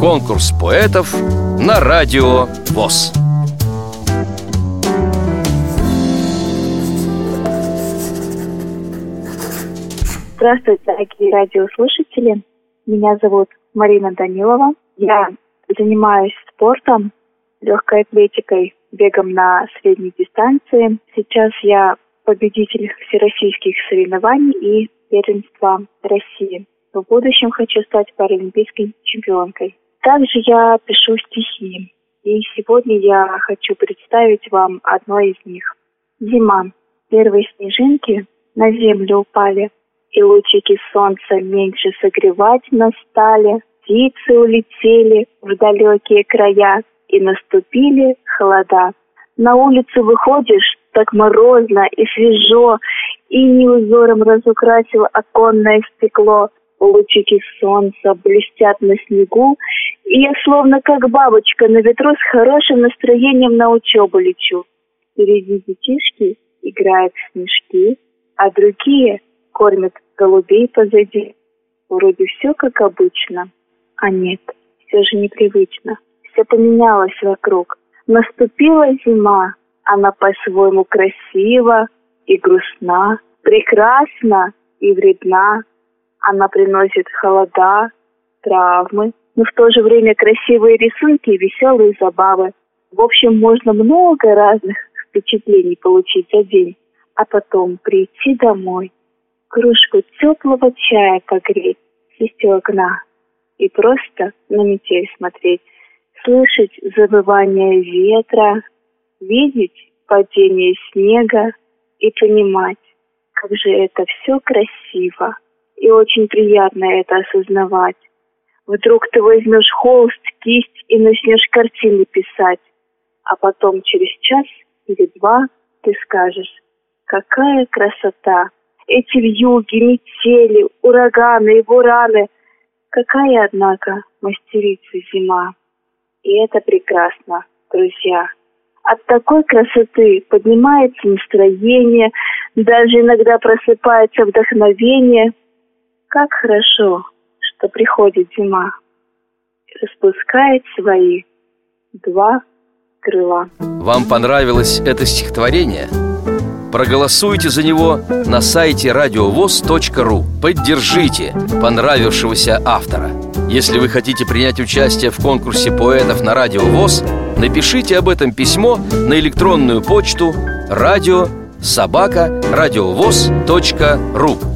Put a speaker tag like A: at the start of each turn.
A: Конкурс поэтов на радио ВОЗ.
B: Здравствуйте, дорогие радиослушатели. Меня зовут Марина Данилова. Я занимаюсь спортом, легкой атлетикой, бегом на средней дистанции. Сейчас я победитель всероссийских соревнований и первенства России. В будущем хочу стать паралимпийской чемпионкой. Также я пишу стихи. И сегодня я хочу представить вам одно из них. Зима. Первые снежинки на землю упали, и лучики солнца меньше согревать настали. Птицы улетели в далекие края, и наступили холода. На улицу выходишь, так морозно и свежо, и не узором разукрасил оконное стекло. Лучики солнца блестят на снегу, и я словно как бабочка на ветру с хорошим настроением на учебу лечу. Впереди детишки играют в снежки, а другие кормят голубей позади. Вроде все как обычно, а нет, все же непривычно. Все поменялось вокруг. Наступила зима, она по-своему красива и грустна, прекрасна и вредна. Она приносит холода, травмы, но в то же время красивые рисунки и веселые забавы. В общем, можно много разных впечатлений получить за день, а потом прийти домой, кружку теплого чая погреть, сесть у окна и просто на метель смотреть, слышать завывание ветра, видеть падение снега и понимать, как же это все красиво. И очень приятно это осознавать. Вдруг ты возьмешь холст, кисть и начнешь картины писать, а потом через час или два ты скажешь, какая красота! Эти вьюги, метели, ураганы и бураны. Какая, однако, мастерица зима. И это прекрасно, друзья. От такой красоты поднимается настроение, даже иногда просыпается вдохновение. Как хорошо, что приходит зима, распускает свои два крыла.
A: Вам понравилось это стихотворение? Проголосуйте за него на сайте радиовоз.ру Поддержите понравившегося автора Если вы хотите принять участие в конкурсе поэтов на Радио ВОЗ Напишите об этом письмо на электронную почту радио собака радиовоз.ру